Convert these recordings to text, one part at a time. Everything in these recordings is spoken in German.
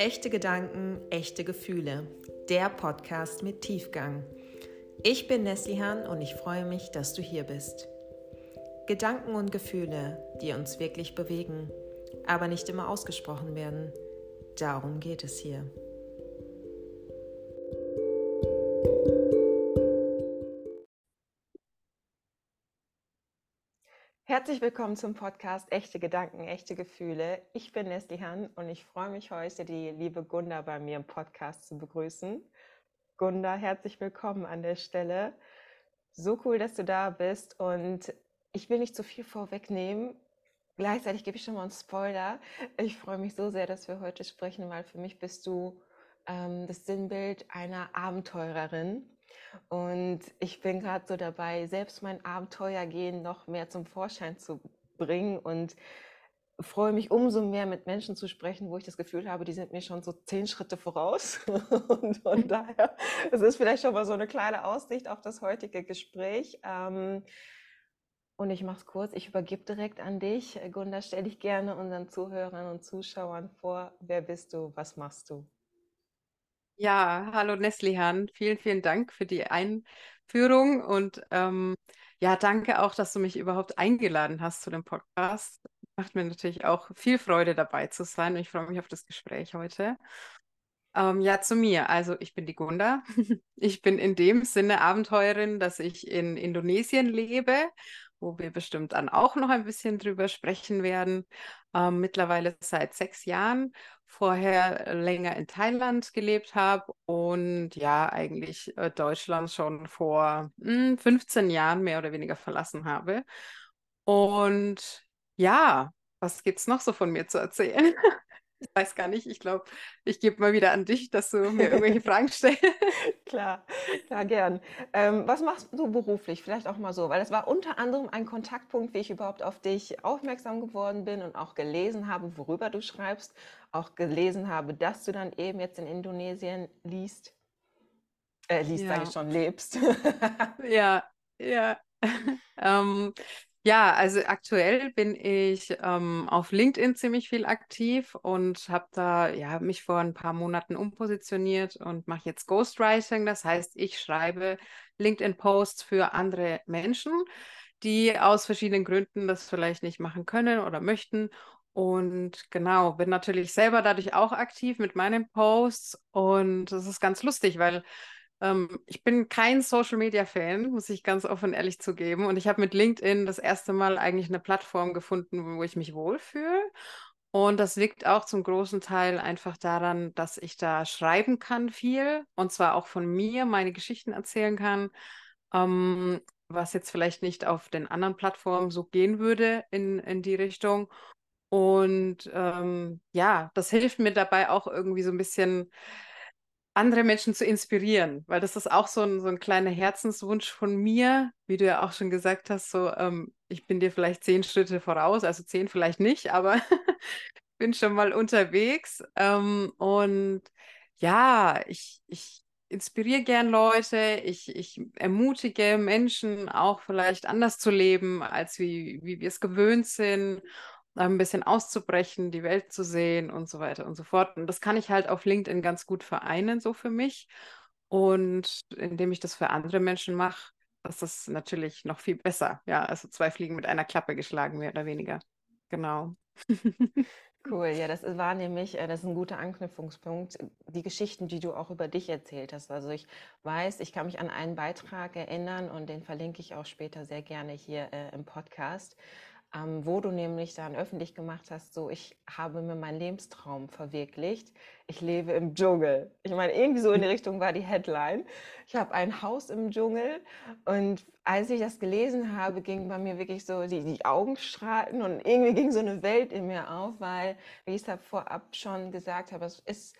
Echte Gedanken, echte Gefühle. Der Podcast mit Tiefgang. Ich bin Neslihan und ich freue mich, dass du hier bist. Gedanken und Gefühle, die uns wirklich bewegen, aber nicht immer ausgesprochen werden. Darum geht es hier. Herzlich willkommen zum Podcast Echte Gedanken, echte Gefühle. Ich bin Nesli Han und ich freue mich heute, die liebe Gunda bei mir im Podcast zu begrüßen. Gunda, herzlich willkommen an der Stelle. So cool, dass du da bist und ich will nicht zu viel vorwegnehmen. Gleichzeitig gebe ich schon mal einen Spoiler. Ich freue mich so sehr, dass wir heute sprechen, weil für mich bist du ähm, das Sinnbild einer Abenteurerin und ich bin gerade so dabei, selbst mein Abenteuergehen noch mehr zum Vorschein zu bringen und freue mich umso mehr mit Menschen zu sprechen, wo ich das Gefühl habe, die sind mir schon so zehn Schritte voraus. Und von daher, es ist vielleicht schon mal so eine kleine Aussicht auf das heutige Gespräch. Ähm, und ich mache es kurz, ich übergebe direkt an dich. Gunda, stell dich gerne unseren Zuhörern und Zuschauern vor. Wer bist du? Was machst du? Ja, hallo Neslihan, vielen, vielen Dank für die Einführung und ähm, ja, danke auch, dass du mich überhaupt eingeladen hast zu dem Podcast. Macht mir natürlich auch viel Freude dabei zu sein und ich freue mich auf das Gespräch heute. Ähm, ja, zu mir. Also ich bin die Gunda. Ich bin in dem Sinne Abenteurerin, dass ich in Indonesien lebe wo wir bestimmt dann auch noch ein bisschen drüber sprechen werden. Ähm, mittlerweile seit sechs Jahren, vorher länger in Thailand gelebt habe und ja, eigentlich äh, Deutschland schon vor mh, hm, 15 Jahren mehr oder weniger verlassen habe. Und ja, was gibt es noch so von mir zu erzählen? Ich weiß gar nicht. Ich glaube, ich gebe mal wieder an dich, dass du mir irgendwelche Fragen stellst. Klar, klar, gern. Ähm, was machst du beruflich? Vielleicht auch mal so, weil das war unter anderem ein Kontaktpunkt, wie ich überhaupt auf dich aufmerksam geworden bin und auch gelesen habe, worüber du schreibst, auch gelesen habe, dass du dann eben jetzt in Indonesien liest. Äh, liest, ja. sage ich schon, lebst. ja, ja. ähm, ja, also aktuell bin ich ähm, auf LinkedIn ziemlich viel aktiv und habe da ja mich vor ein paar Monaten umpositioniert und mache jetzt Ghostwriting. Das heißt, ich schreibe LinkedIn-Posts für andere Menschen, die aus verschiedenen Gründen das vielleicht nicht machen können oder möchten. Und genau, bin natürlich selber dadurch auch aktiv mit meinen Posts und das ist ganz lustig, weil ähm, ich bin kein Social Media Fan, muss ich ganz offen ehrlich zugeben. Und ich habe mit LinkedIn das erste Mal eigentlich eine Plattform gefunden, wo ich mich wohlfühle. Und das liegt auch zum großen Teil einfach daran, dass ich da schreiben kann viel und zwar auch von mir meine Geschichten erzählen kann, ähm, was jetzt vielleicht nicht auf den anderen Plattformen so gehen würde in, in die Richtung. Und ähm, ja, das hilft mir dabei auch irgendwie so ein bisschen andere Menschen zu inspirieren, weil das ist auch so ein, so ein kleiner Herzenswunsch von mir, wie du ja auch schon gesagt hast, so ähm, ich bin dir vielleicht zehn Schritte voraus, also zehn vielleicht nicht, aber bin schon mal unterwegs ähm, und ja, ich, ich inspiriere gern Leute, ich, ich ermutige Menschen auch vielleicht anders zu leben, als wie, wie wir es gewöhnt sind ein bisschen auszubrechen, die Welt zu sehen und so weiter und so fort. Und das kann ich halt auf LinkedIn ganz gut vereinen, so für mich. Und indem ich das für andere Menschen mache, ist das natürlich noch viel besser. Ja, also zwei Fliegen mit einer Klappe geschlagen, mehr oder weniger. Genau. Cool, ja, das war nämlich, äh, das ist ein guter Anknüpfungspunkt, die Geschichten, die du auch über dich erzählt hast. Also ich weiß, ich kann mich an einen Beitrag erinnern und den verlinke ich auch später sehr gerne hier äh, im Podcast ähm, wo du nämlich dann öffentlich gemacht hast, so ich habe mir meinen Lebenstraum verwirklicht. Ich lebe im Dschungel. Ich meine, irgendwie so in die Richtung war die Headline. Ich habe ein Haus im Dschungel und als ich das gelesen habe, ging bei mir wirklich so die, die Augen strahlten und irgendwie ging so eine Welt in mir auf, weil, wie ich es vorab schon gesagt habe, es ist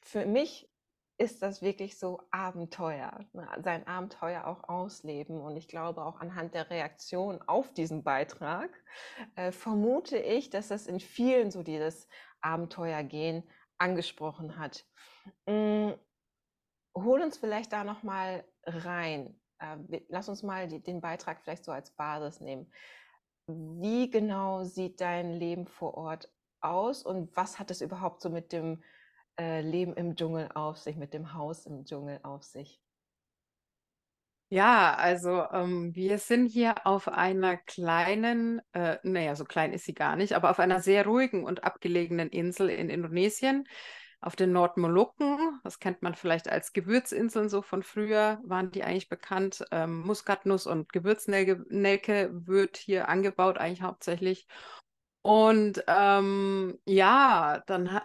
für mich ist das wirklich so Abenteuer, ne? sein Abenteuer auch ausleben. Und ich glaube auch anhand der Reaktion auf diesen Beitrag äh, vermute ich, dass das in vielen so dieses Abenteuergehen angesprochen hat. Mhm. Hol uns vielleicht da noch mal rein. Äh, lass uns mal die, den Beitrag vielleicht so als Basis nehmen. Wie genau sieht dein Leben vor Ort aus und was hat es überhaupt so mit dem äh, Leben im Dschungel auf sich, mit dem Haus im Dschungel auf sich? Ja, also ähm, wir sind hier auf einer kleinen, äh, naja, so klein ist sie gar nicht, aber auf einer sehr ruhigen und abgelegenen Insel in Indonesien, auf den Nordmolukken. Das kennt man vielleicht als Gewürzinseln so von früher, waren die eigentlich bekannt. Ähm, Muskatnuss und Gewürznelke wird hier angebaut, eigentlich hauptsächlich. Und ähm, ja, dann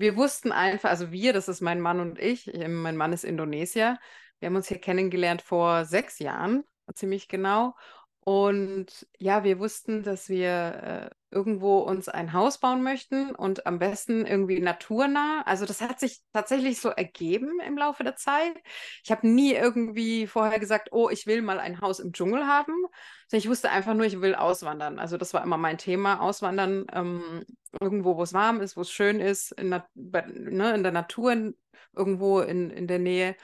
wir wussten einfach, also wir, das ist mein Mann und ich, mein Mann ist Indonesier, wir haben uns hier kennengelernt vor sechs Jahren, ziemlich genau. Und ja, wir wussten, dass wir äh, irgendwo uns ein Haus bauen möchten und am besten irgendwie naturnah. Also das hat sich tatsächlich so ergeben im Laufe der Zeit. Ich habe nie irgendwie vorher gesagt, oh, ich will mal ein Haus im Dschungel haben. Ich wusste einfach nur, ich will auswandern. Also das war immer mein Thema, auswandern ähm, irgendwo, wo es warm ist, wo es schön ist, in, ne, in der Natur, irgendwo in, in der Nähe.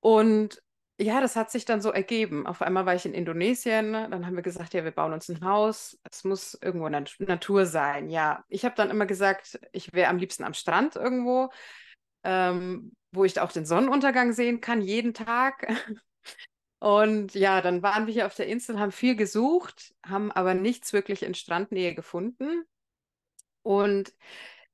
Und ja, das hat sich dann so ergeben. Auf einmal war ich in Indonesien, dann haben wir gesagt, ja, wir bauen uns ein Haus. Es muss irgendwo in der Natur sein. Ja, ich habe dann immer gesagt, ich wäre am liebsten am Strand irgendwo, ähm, wo ich auch den Sonnenuntergang sehen kann, jeden Tag. Und ja, dann waren wir hier auf der Insel, haben viel gesucht, haben aber nichts wirklich in Strandnähe gefunden. Und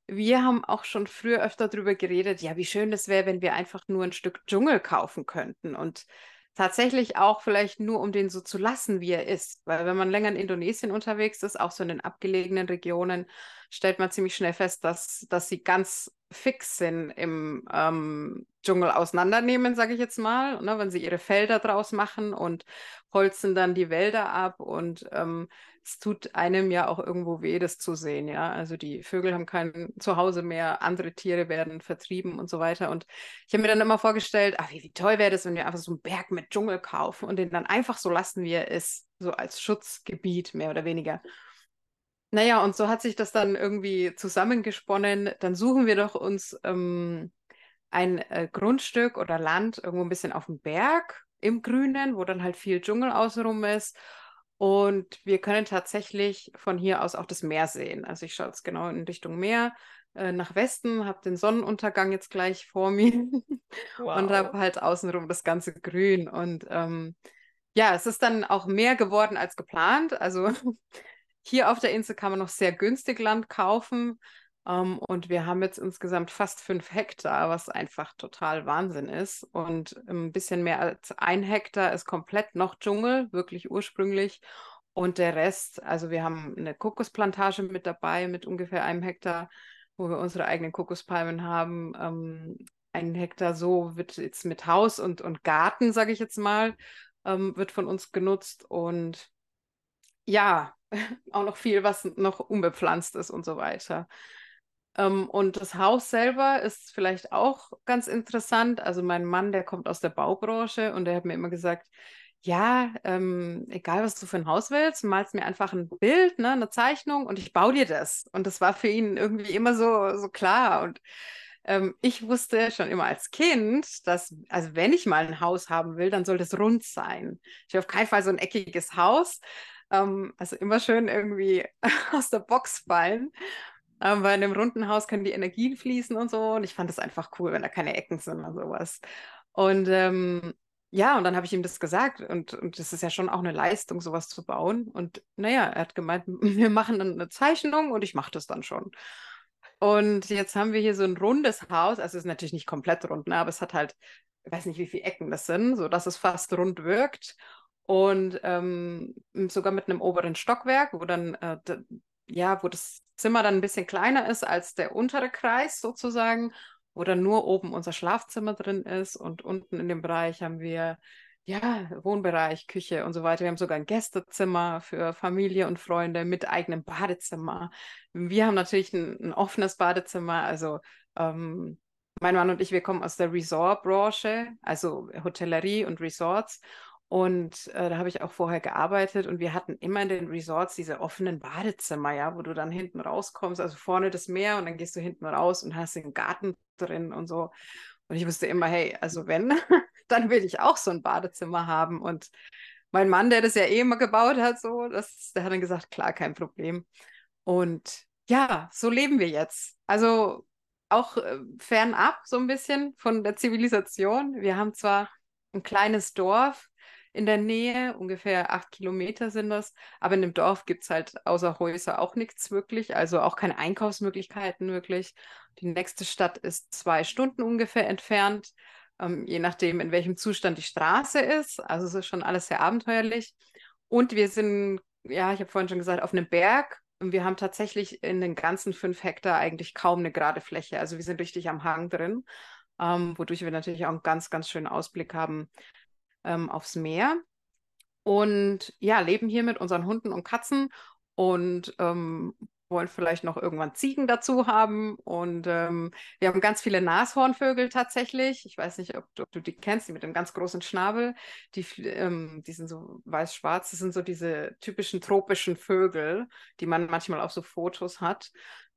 wir haben auch schon früher öfter darüber geredet, ja, wie schön es wäre, wenn wir einfach nur ein Stück Dschungel kaufen könnten und tatsächlich auch vielleicht nur, um den so zu lassen, wie er ist. Weil wenn man länger in Indonesien unterwegs ist, auch so in den abgelegenen Regionen, stellt man ziemlich schnell fest, dass, dass sie ganz fix sind im ähm, Dschungel auseinandernehmen, sage ich jetzt mal, ne, wenn sie ihre Felder draus machen und holzen dann die Wälder ab und ähm, es tut einem ja auch irgendwo weh, das zu sehen, ja. Also die Vögel haben kein Zuhause mehr, andere Tiere werden vertrieben und so weiter. Und ich habe mir dann immer vorgestellt, ach, wie, wie toll wäre das, wenn wir einfach so einen Berg mit Dschungel kaufen und den dann einfach so lassen, wie er ist, so als Schutzgebiet mehr oder weniger. Naja, und so hat sich das dann irgendwie zusammengesponnen. Dann suchen wir doch uns ähm, ein äh, Grundstück oder Land irgendwo ein bisschen auf dem Berg im Grünen, wo dann halt viel Dschungel außenrum ist. Und wir können tatsächlich von hier aus auch das Meer sehen. Also ich schaue jetzt genau in Richtung Meer, äh, nach Westen, habe den Sonnenuntergang jetzt gleich vor mir wow. und habe halt außenrum das ganze Grün. Und ähm, ja, es ist dann auch mehr geworden als geplant. Also hier auf der Insel kann man noch sehr günstig Land kaufen. Um, ähm, und wir haben jetzt insgesamt fast fünf Hektar, was einfach total Wahnsinn ist. Und ein bisschen mehr als ein Hektar ist komplett noch Dschungel, wirklich ursprünglich. Und der Rest, also wir haben eine Kokosplantage mit dabei, mit ungefähr einem Hektar, wo wir unsere eigenen Kokospalmen haben. Ähm, ein Hektar so wird jetzt mit Haus und, und Garten, sage ich jetzt mal, ähm, wird von uns genutzt. Und ja, auch noch viel, was noch unbepflanzt ist und so weiter. Ähm, und das Haus selber ist vielleicht auch ganz interessant. Also mein Mann, der kommt aus der Baubranche und der hat mir immer gesagt, ja, ähm, egal was du für ein Haus willst, malst mir einfach ein Bild, ne, eine Zeichnung und ich baue dir das. Und das war für ihn irgendwie immer so, so klar. Und ähm, ich wusste schon immer als Kind, dass, also wenn ich mal ein Haus haben will, dann soll das rund sein. Ich will auf keinen Fall so ein eckiges Haus. Ähm, also immer schön irgendwie aus der Box fallen. Ähm, weil in einem runden Haus können die Energien fließen und so. Und ich fand das einfach cool, wenn da keine Ecken sind und sowas. Und ähm, ja, und dann habe ich ihm das gesagt. Und, und das ist ja schon auch eine Leistung, sowas zu bauen. Und naja, er hat gemeint, wir machen dann eine Zeichnung und ich mache das dann schon. Und jetzt haben wir hier so ein rundes Haus. Also es ist natürlich nicht komplett rund, ne? aber es hat halt, ich weiß nicht, wie viele Ecken das sind, sodass es fast rund wirkt. Und ähm, sogar mit einem oberen Stockwerk, wo dann äh, ja, wo das Zimmer dann ein bisschen kleiner ist als der untere Kreis sozusagen, wo dann nur oben unser Schlafzimmer drin ist und unten in dem Bereich haben wir ja, Wohnbereich, Küche und so weiter. Wir haben sogar ein Gästezimmer für Familie und Freunde mit eigenem Badezimmer. Wir haben natürlich ein, ein offenes Badezimmer. Also ähm, mein Mann und ich, wir kommen aus der Resort-Branche, also Hotellerie und Resorts. Und äh, da habe ich auch vorher gearbeitet und wir hatten immer in den Resorts diese offenen Badezimmer, ja, wo du dann hinten rauskommst, also vorne das Meer und dann gehst du hinten raus und hast den Garten drin und so. Und ich wusste immer, hey, also wenn, dann will ich auch so ein Badezimmer haben. Und mein Mann, der das ja eh immer gebaut hat, so, das, der hat dann gesagt, klar, kein Problem. Und ja, so leben wir jetzt. Also auch äh, fernab so ein bisschen von der Zivilisation. Wir haben zwar ein kleines Dorf in der Nähe, ungefähr acht Kilometer sind das, aber in dem Dorf gibt es halt außer Häuser auch nichts wirklich, also auch keine Einkaufsmöglichkeiten wirklich. Die nächste Stadt ist zwei Stunden ungefähr entfernt, ähm, je nachdem, in welchem Zustand die Straße ist. Also es ist schon alles sehr abenteuerlich. Und wir sind, ja, ich habe vorhin schon gesagt, auf einem Berg und wir haben tatsächlich in den ganzen fünf Hektar eigentlich kaum eine gerade Fläche. Also wir sind richtig am Hang drin, ähm, wodurch wir natürlich auch einen ganz, ganz schönen Ausblick haben ähm, aufs Meer. Und ja, leben hier mit unseren Hunden und Katzen und ähm, wollen vielleicht noch irgendwann Ziegen dazu haben. Und ähm, wir haben ganz viele Nashornvögel tatsächlich. Ich weiß nicht, ob, ob, du die kennst, die mit dem ganz großen Schnabel. Die, ähm, die sind so weiß-schwarz. Das sind so diese typischen tropischen Vögel, die man manchmal auf so Fotos hat.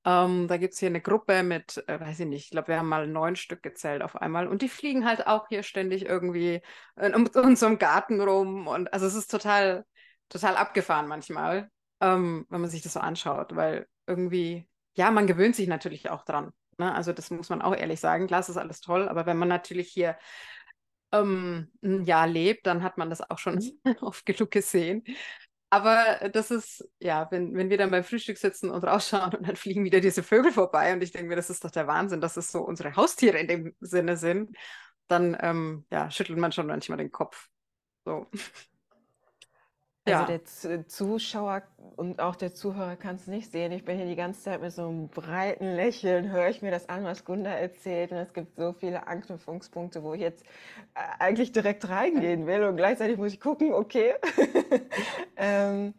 Ähm, da gibt es hier eine Gruppe mit, äh, weiß ich nicht, ich glaube, wir haben mal neun Stück gezählt auf einmal. Und die fliegen halt auch hier ständig irgendwie in, um unserem Garten rum. Und also es ist total, total abgefahren manchmal ähm, wenn man sich das so anschaut, weil irgendwie, ja, man gewöhnt sich natürlich auch dran. Ne? Also das muss man auch ehrlich sagen. Klar, ist alles toll, aber wenn man natürlich hier ähm, ein Jahr lebt, dann hat man das auch schon oft genug gesehen. Aber das ist, ja, wenn, wenn wir dann beim Frühstück sitzen und rausschauen und dann fliegen wieder diese Vögel vorbei und ich denke mir, das ist doch der Wahnsinn, dass es so unsere Haustiere in dem Sinne sind, dann ähm, ja, schüttelt man schon manchmal den Kopf. So. Also der Z Zuschauer und auch der Zuhörer kann es nicht sehen. Ich bin hier die ganze Zeit mit so einem breiten Lächeln, höre ich mir das an, was Gunda erzählt. Und es gibt so viele Anknüpfungspunkte, wo ich jetzt äh, eigentlich direkt reingehen will. Und gleichzeitig muss ich gucken, okay. ähm,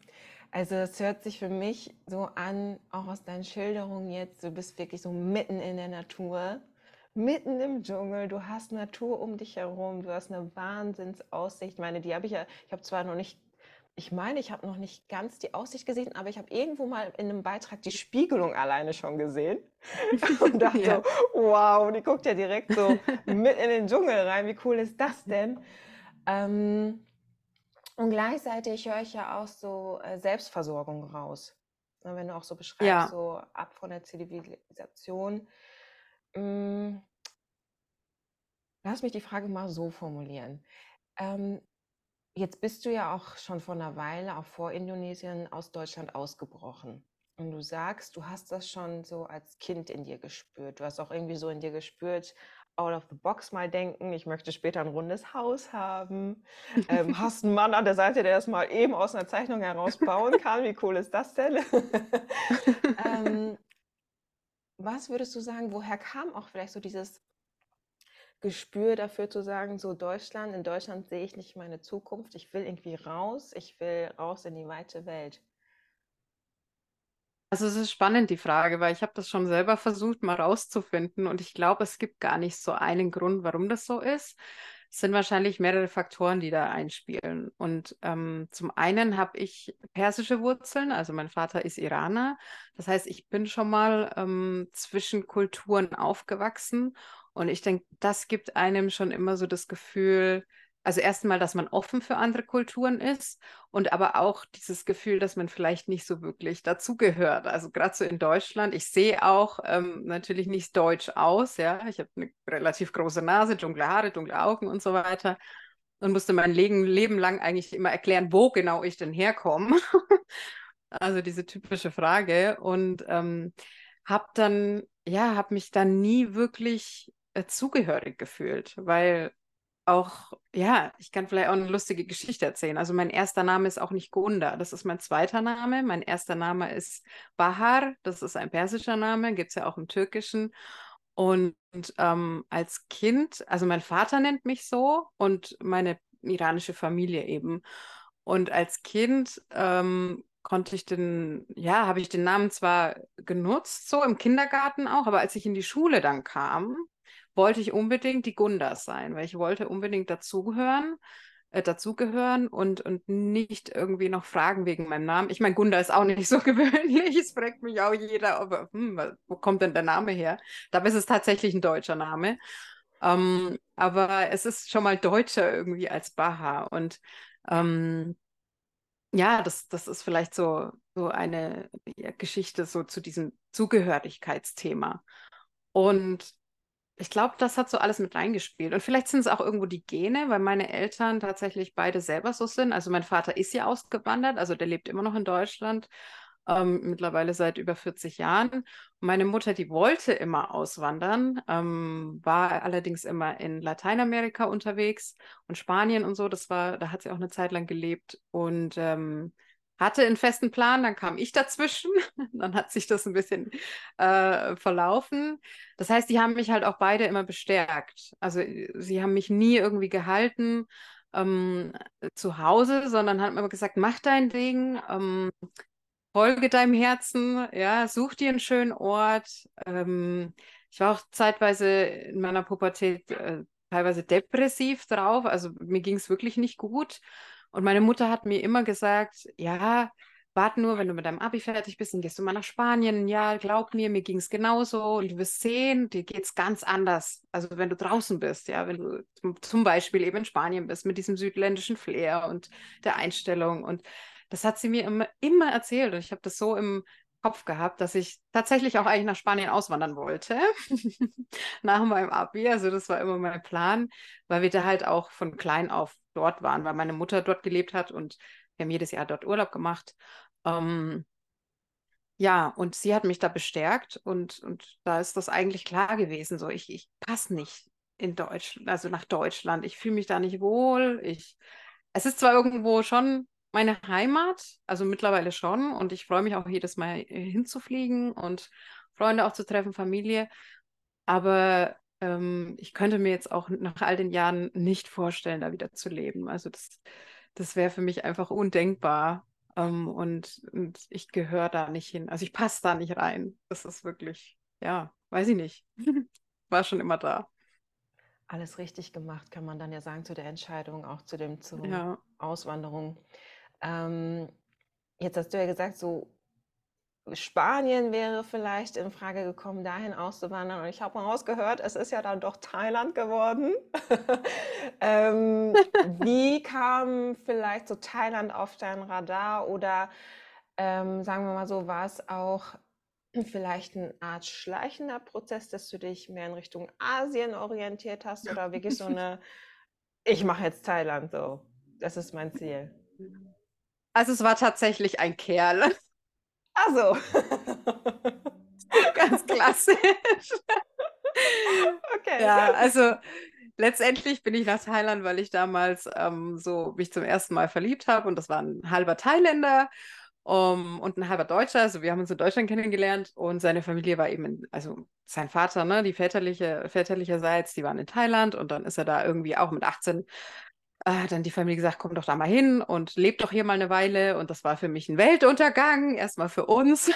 also es hört sich für mich so an, auch aus deinen Schilderungen jetzt, du bist wirklich so mitten in der Natur mitten im Dschungel, du hast Natur um dich herum, du hast eine Wahnsinnsaussicht. Ich meine, die habe ich ja, ich habe zwar noch nicht ich meine, ich habe noch nicht ganz die Aussicht gesehen, aber ich habe irgendwo mal in einem Beitrag die Spiegelung alleine schon gesehen und dachte, ja. wow, die guckt ja direkt so mit in den Dschungel rein. Wie cool ist das denn? Ähm, und gleichzeitig höre ich ja auch so äh, Selbstversorgung raus. Ne, wenn du auch so beschreibst, ja. so ab von der Zivilisation. Ähm, lass mich die Frage mal so formulieren. Ähm, Jetzt bist du ja auch schon vor einer Weile, auch vor Indonesien, aus Deutschland ausgebrochen. Und du sagst, du hast das schon so als Kind in dir gespürt. Du hast auch irgendwie so in dir gespürt, out of the box mal denken, ich möchte später ein rundes Haus haben. Ähm, hast einen Mann an der Seite, der das mal eben aus einer Zeichnung heraus bauen kann. Wie cool ist das denn? ähm, was würdest du sagen, woher kam auch vielleicht so dieses Gespür dafür zu sagen, so Deutschland, in Deutschland sehe ich nicht meine Zukunft, ich will irgendwie raus, ich will raus in die weite Welt. Also es ist spannend, die Frage, weil ich habe das schon selber versucht, mal rauszufinden und ich glaube, es gibt gar nicht so einen Grund, warum das so ist. Es sind wahrscheinlich mehrere Faktoren, die da einspielen. Und ähm, zum einen habe ich persische Wurzeln, also mein Vater ist Iraner. Das heißt, ich bin schon mal ähm, zwischen Kulturen aufgewachsen und ich denke, das gibt einem schon immer so das Gefühl, also erstmal, dass man offen für andere Kulturen ist und aber auch dieses Gefühl, dass man vielleicht nicht so wirklich dazugehört. Also gerade so in Deutschland, ich sehe auch ähm, natürlich nicht deutsch aus, ja. Ich habe eine relativ große Nase, dunkle Haare, dunkle Augen und so weiter. Und musste mein Leben, lang eigentlich immer erklären, wo genau ich denn herkomme. also diese typische Frage. Und ähm, habe dann, ja, habe mich dann nie wirklich äh, zugehörig gefühlt, weil auch, ja, ich kann vielleicht auch eine lustige Geschichte erzählen. Also mein erster Name ist auch nicht Gunda, das ist mein zweiter Name. Mein erster Name ist Bahar, das ist ein persischer Name, gibt es ja auch im Türkischen. Und ähm, als Kind, also mein Vater nennt mich so und meine iranische Familie eben. Und als Kind ähm, konnte ich den, ja, habe ich den Namen zwar genutzt, so im Kindergarten auch, aber als ich in die Schule dann kam, wollte ich unbedingt die Gundas sein, weil ich wollte unbedingt dazugehören, äh, dazugehören und, und nicht irgendwie noch fragen wegen meinem Namen. Ich meine, Gunda ist auch nicht so gewöhnlich. Es fragt mich auch jeder, aber, hm, wo kommt denn der Name her? Dabei ist es tatsächlich ein deutscher Name. Ähm, aber es ist schon mal deutscher irgendwie als Baha. Und ähm, ja, das, das ist vielleicht so, so eine ja, Geschichte so zu diesem Zugehörigkeitsthema. Und ich glaube, das hat so alles mit reingespielt. Und vielleicht sind es auch irgendwo die Gene, weil meine Eltern tatsächlich beide selber so sind. Also mein Vater ist ja ausgewandert, also der lebt immer noch in Deutschland, ähm, mittlerweile seit über 40 Jahren. Meine Mutter, die wollte immer auswandern, ähm, war allerdings immer in Lateinamerika unterwegs und Spanien und so. Das war, da hat sie auch eine Zeit lang gelebt. Und ähm, hatte einen festen Plan, dann kam ich dazwischen, dann hat sich das ein bisschen äh, verlaufen. Das heißt, die haben mich halt auch beide immer bestärkt. Also sie haben mich nie irgendwie gehalten ähm, zu Hause, sondern haben immer gesagt, mach dein Ding, ähm, folge deinem Herzen, ja, such dir einen schönen Ort. Ähm, ich war auch zeitweise in meiner Pubertät äh, teilweise depressiv drauf, also mir ging es wirklich nicht gut. Und meine Mutter hat mir immer gesagt, ja, warte nur, wenn du mit deinem Abi fertig bist, dann gehst du mal nach Spanien. Ja, glaub mir, mir ging es genauso. Und du wirst sehen, dir geht es ganz anders. Also wenn du draußen bist, ja, wenn du zum Beispiel eben in Spanien bist mit diesem südländischen Flair und der Einstellung. Und das hat sie mir immer, immer erzählt. Und ich habe das so im Kopf gehabt, dass ich tatsächlich auch eigentlich nach Spanien auswandern wollte. nach meinem Abi. Also das war immer mein Plan, weil wir da halt auch von klein auf dort waren, weil meine Mutter dort gelebt hat und wir haben jedes Jahr dort Urlaub gemacht. Ähm, ja, und sie hat mich da bestärkt und, und da ist das eigentlich klar gewesen. So, ich, ich passe nicht in Deutschland, also nach Deutschland. Ich fühle mich da nicht wohl. Ich, es ist zwar irgendwo schon meine Heimat, also mittlerweile schon, und ich freue mich auch jedes Mal äh, hinzufliegen und Freunde auch zu treffen, Familie. Aber ähm, ich könnte mir jetzt auch nach all den Jahren nicht vorstellen, da wieder zu leben. Also das, das wäre für mich einfach undenkbar. Ähm, und, und ich gehöre da nicht hin. Also ich passe da nicht rein. Das ist wirklich, ja, weiß ich nicht. War schon immer da. Alles richtig gemacht, kann man dann ja sagen, zu der Entscheidung, auch zu dem zur ja. Auswanderung. Ähm, jetzt hast du ja gesagt, so Spanien wäre vielleicht in Frage gekommen, dahin auszuwandern. Und ich habe mal rausgehört, es ist ja dann doch Thailand geworden. ähm, wie kam vielleicht so Thailand auf dein Radar? Oder ähm, sagen wir mal so, war es auch vielleicht eine Art schleichender Prozess, dass du dich mehr in Richtung Asien orientiert hast? Oder wirklich so eine, ich mache jetzt Thailand so, das ist mein Ziel? Also es war tatsächlich ein Kerl. Also. Ganz klassisch. Okay. Ja, also letztendlich bin ich nach Thailand, weil ich damals ähm, so mich zum ersten Mal verliebt habe und das war ein halber Thailänder um, und ein halber Deutscher. Also wir haben uns in Deutschland kennengelernt und seine Familie war eben, in, also sein Vater, ne, die väterliche, väterlicherseits, die waren in Thailand und dann ist er da irgendwie auch mit 18 äh, dann die Familie gesagt, komm doch da mal hin und lebt doch hier mal eine Weile. Und das war für mich ein Weltuntergang, erstmal für uns,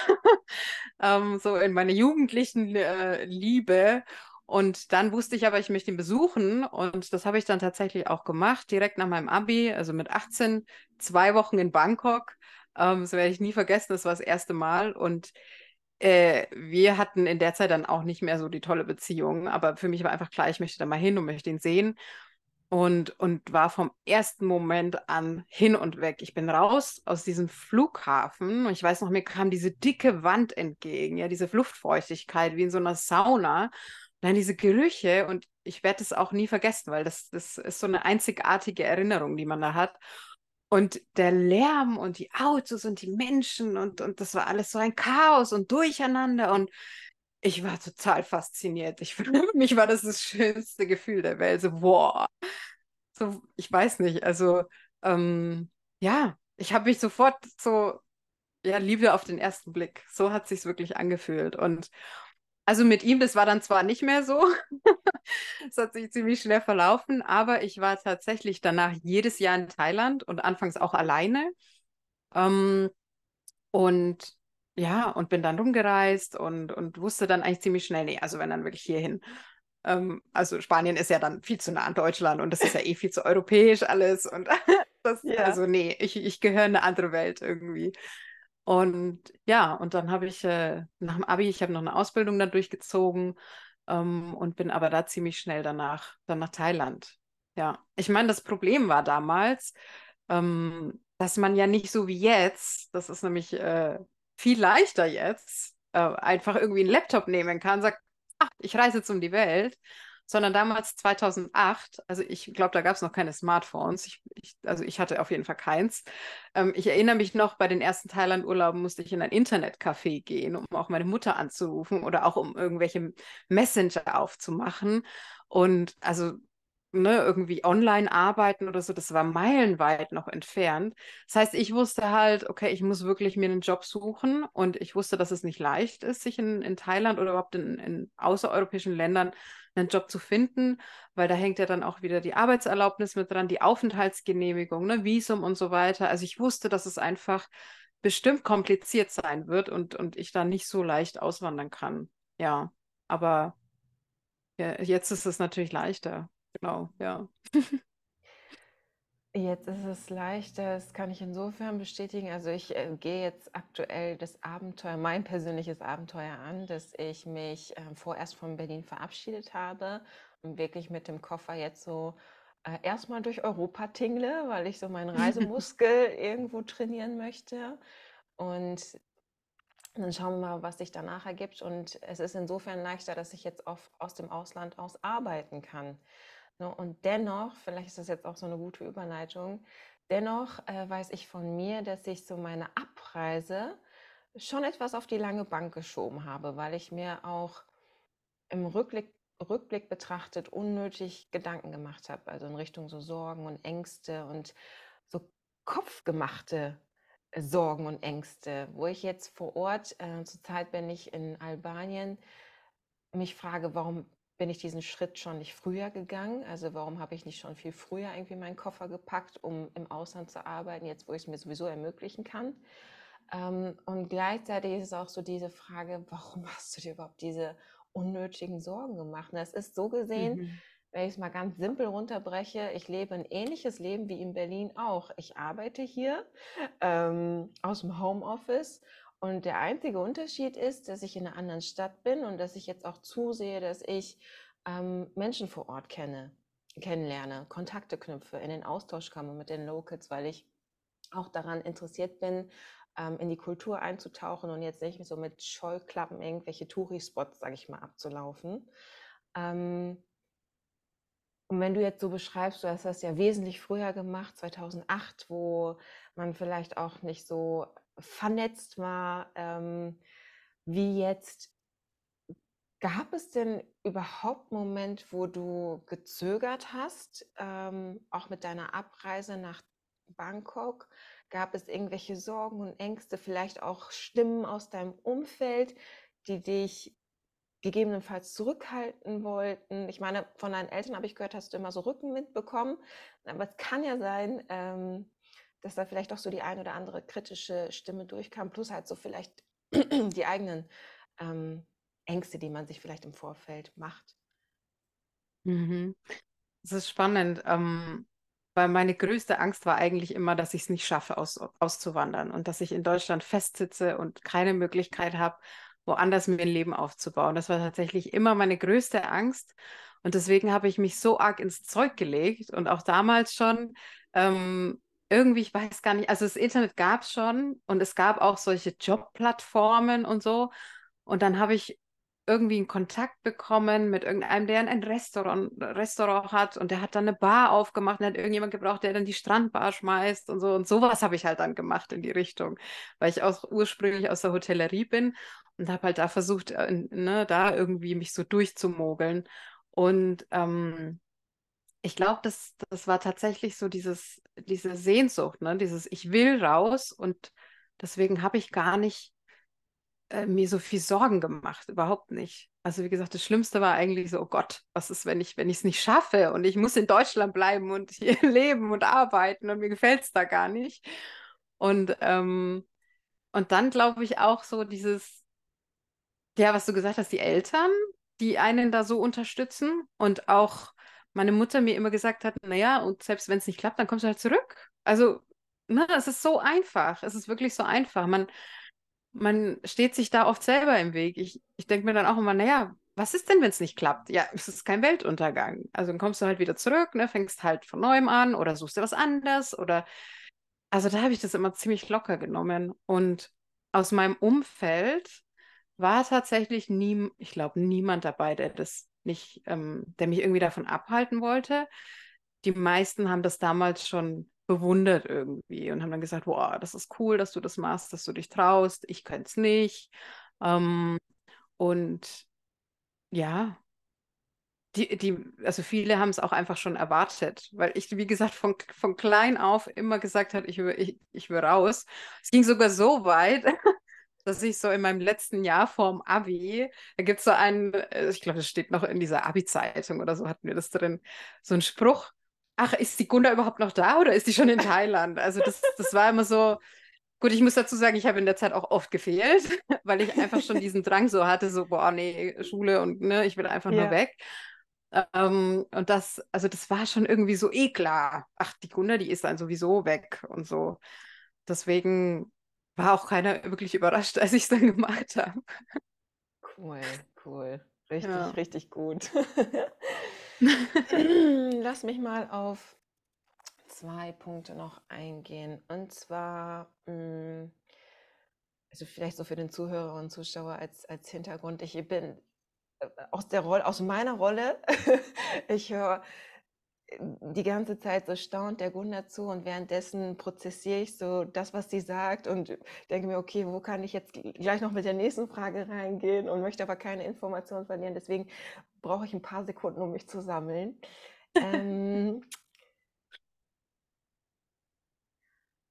ähm, so in meiner jugendlichen äh, Liebe. Und dann wusste ich aber, ich möchte ihn besuchen. Und das habe ich dann tatsächlich auch gemacht, direkt nach meinem Abi, also mit 18, zwei Wochen in Bangkok. Ähm, das werde ich nie vergessen, das war das erste Mal. Und äh, wir hatten in der Zeit dann auch nicht mehr so die tolle Beziehung. Aber für mich war einfach klar, ich möchte da mal hin und möchte ihn sehen und, und war vom ersten Moment an hin und weg. Ich bin raus aus diesem Flughafen und ich weiß noch, mir kam diese dicke Wand entgegen, ja, diese Luftfeuchtigkeit wie in so einer Sauna. dann diese Gerüche und ich werde es auch nie vergessen, weil das, das ist so eine einzigartige Erinnerung, die man da hat. Und der Lärm und die Autos und die Menschen und, und das war alles so ein Chaos und Durcheinander und ich war total fasziniert. Ich, für mich war das das schönste Gefühl der Welt. So, boah. So, ich weiß nicht. Also, ähm, ja, ich habe mich sofort so, ja, Liebe auf den ersten Blick. So hat sich wirklich angefühlt. Und also mit ihm, das war dann zwar nicht mehr so. Es hat sich ziemlich schnell verlaufen, aber ich war tatsächlich danach jedes Jahr in Thailand und anfangs auch alleine. Ähm, und ja, und bin dann rumgereist und, und wusste dann eigentlich ziemlich schnell, nee, also wenn dann wirklich hierhin. Ähm, also Spanien ist ja dann viel zu nah an Deutschland und das ist ja eh viel zu europäisch alles. Und das, ja. also nee, ich, ich gehöre in eine andere Welt irgendwie. Und ja, und dann habe ich äh, nach dem Abi, ich habe noch eine Ausbildung dann durchgezogen ähm, und bin aber da ziemlich schnell danach, dann nach Thailand. Ja, ich meine, das Problem war damals, ähm, dass man ja nicht so wie jetzt, das ist nämlich äh, viel leichter jetzt, äh, einfach irgendwie einen Laptop nehmen kann, sagt, ach, ich reise jetzt um die Welt, sondern damals 2008, also ich glaube, da gab es noch keine Smartphones, ich, ich, also ich hatte auf jeden Fall keins. Ähm, ich erinnere mich noch, bei den ersten Thailand-Urlauben musste ich in ein Internetcafé gehen, um auch meine Mutter anzurufen oder auch um irgendwelche Messenger aufzumachen. Und also ne, irgendwie online arbeiten oder so, das war meilenweit noch entfernt. Das heißt, ich wusste halt, okay, ich muss wirklich mir einen Job suchen und ich wusste, dass es nicht leicht ist, sich in, in Thailand oder überhaupt in, in außereuropäischen Ländern einen Job zu finden, weil da hängt ja dann auch wieder die Arbeitserlaubnis mit dran, die Aufenthaltsgenehmigung, ne, Visum und so weiter. Also ich wusste, dass es einfach bestimmt kompliziert sein wird und, und ich da nicht so leicht auswandern kann. Ja, aber ja, jetzt ist es natürlich leichter. Genau, ja. Jetzt ist es leichter, das kann ich insofern bestätigen. Also ich äh, gehe jetzt aktuell das Abenteuer, mein persönliches Abenteuer an, dass ich mich äh, vorerst von Berlin verabschiedet habe und wirklich mit dem Koffer jetzt so äh, erstmal durch Europa tingle, weil ich so meinen Reisemuskel irgendwo trainieren möchte. Und dann schauen wir mal, was sich danach ergibt. Und es ist insofern leichter, dass ich jetzt auf, aus dem Ausland aus arbeiten kann. Und dennoch, vielleicht ist das jetzt auch so eine gute Überleitung, dennoch äh, weiß ich von mir, dass ich so meine Abreise schon etwas auf die lange Bank geschoben habe, weil ich mir auch im Rückblick, Rückblick betrachtet unnötig Gedanken gemacht habe, also in Richtung so Sorgen und Ängste und so kopfgemachte Sorgen und Ängste, wo ich jetzt vor Ort, äh, zurzeit bin ich in Albanien, mich frage, warum bin ich diesen Schritt schon nicht früher gegangen? Also warum habe ich nicht schon viel früher irgendwie meinen Koffer gepackt, um im Ausland zu arbeiten, jetzt wo ich es mir sowieso ermöglichen kann? Ähm, und gleichzeitig ist es auch so diese Frage, warum hast du dir überhaupt diese unnötigen Sorgen gemacht? Und das ist so gesehen, mhm. wenn ich es mal ganz simpel runterbreche, ich lebe ein ähnliches Leben wie in Berlin auch. Ich arbeite hier ähm, aus dem Homeoffice und der einzige Unterschied ist, dass ich in einer anderen Stadt bin und dass ich jetzt auch zusehe, dass ich ähm, Menschen vor Ort kenne, kennenlerne, Kontakte knüpfe, in den Austausch komme mit den Locals, weil ich auch daran interessiert bin, ähm, in die Kultur einzutauchen und jetzt nicht so mit Scheuklappen irgendwelche Touri-Spots, sage ich mal, abzulaufen. Ähm, und wenn du jetzt so beschreibst, du hast das ja wesentlich früher gemacht, 2008, wo man vielleicht auch nicht so vernetzt war, ähm, wie jetzt. Gab es denn überhaupt einen Moment, wo du gezögert hast, ähm, auch mit deiner Abreise nach Bangkok? Gab es irgendwelche Sorgen und Ängste, vielleicht auch Stimmen aus deinem Umfeld, die dich gegebenenfalls zurückhalten wollten? Ich meine, von deinen Eltern habe ich gehört, hast du immer so Rückenwind bekommen. Aber es kann ja sein, ähm, dass da vielleicht auch so die ein oder andere kritische Stimme durchkam, plus halt so vielleicht die eigenen ähm, Ängste, die man sich vielleicht im Vorfeld macht. Mhm. Das ist spannend, ähm, weil meine größte Angst war eigentlich immer, dass ich es nicht schaffe, aus, auszuwandern und dass ich in Deutschland festsitze und keine Möglichkeit habe, woanders mir ein Leben aufzubauen. Das war tatsächlich immer meine größte Angst. Und deswegen habe ich mich so arg ins Zeug gelegt und auch damals schon ähm, irgendwie, ich weiß gar nicht, also das Internet gab es schon und es gab auch solche Jobplattformen und so. Und dann habe ich irgendwie einen Kontakt bekommen mit irgendeinem, der ein Restaurant, Restaurant hat und der hat dann eine Bar aufgemacht und hat irgendjemand gebraucht, der dann die Strandbar schmeißt und so. Und sowas habe ich halt dann gemacht in die Richtung, weil ich auch ursprünglich aus der Hotellerie bin und habe halt da versucht, äh, ne, da irgendwie mich so durchzumogeln. Und ähm, ich glaube, das, das war tatsächlich so dieses, diese Sehnsucht, ne? dieses Ich will raus und deswegen habe ich gar nicht äh, mir so viel Sorgen gemacht, überhaupt nicht. Also wie gesagt, das Schlimmste war eigentlich so, oh Gott, was ist, wenn ich, wenn es nicht schaffe und ich muss in Deutschland bleiben und hier leben und arbeiten und mir gefällt es da gar nicht. Und, ähm, und dann glaube ich auch so dieses, ja, was du gesagt hast, die Eltern, die einen da so unterstützen und auch meine Mutter mir immer gesagt hat, naja, und selbst wenn es nicht klappt, dann kommst du halt zurück. Also, ne, es ist so einfach. Es ist wirklich so einfach. Man, man steht sich da oft selber im Weg. Ich, ich denke mir dann auch immer, naja, was ist denn, wenn es nicht klappt? Ja, es ist kein Weltuntergang. Also dann kommst du halt wieder zurück, ne, fängst halt von neuem an oder suchst dir was anderes oder also da habe ich das immer ziemlich locker genommen. Und aus meinem Umfeld war tatsächlich nie, ich glaube, niemand dabei, der das nicht, ähm, der mich irgendwie davon abhalten wollte. Die meisten haben das damals schon bewundert irgendwie und haben dann gesagt, wow, das ist cool, dass du das machst, dass du dich traust, ich könnte es nicht. Ähm, und ja, die, die, also viele haben es auch einfach schon erwartet, weil ich, wie gesagt, von, von klein auf immer gesagt habe, ich ich, ich will raus. Es ging sogar so weit, dass ich so in meinem letzten Jahr vorm Abi, da gibt es so einen, äh, ich glaube, das steht noch in dieser Abi-Zeitung oder so, hatten wir das drin, so ein Spruch, ach, ist die Gunda überhaupt noch da oder ist die schon in Thailand? Also das, das war immer so, gut, ich muss dazu sagen, ich habe in der Zeit auch oft gefehlt, weil ich einfach schon diesen Drang so hatte, so, boah, nee, Schule und ne, ich will einfach ja. nur weg. Ähm, und das, also das war schon irgendwie so eh klar. Ach, die Gunda, die ist dann sowieso weg und so. Deswegen war auch keiner wirklich überrascht, als ich es dann gemacht habe. Cool, cool. Richtig, ja. richtig gut. Lass mich mal auf zwei Punkte noch eingehen. Und zwar, mm, also vielleicht so für den Zuhörer und Zuschauer als, als Hintergrund. Ich bin äh, aus der Rolle, aus meiner Rolle, ich höre die ganze Zeit so staunt der Gunda zu und währenddessen prozessiere ich so das, was sie sagt und denke mir, okay, wo kann ich jetzt gleich noch mit der nächsten Frage reingehen und möchte aber keine Informationen verlieren. Deswegen brauche ich ein paar Sekunden, um mich zu sammeln. ähm,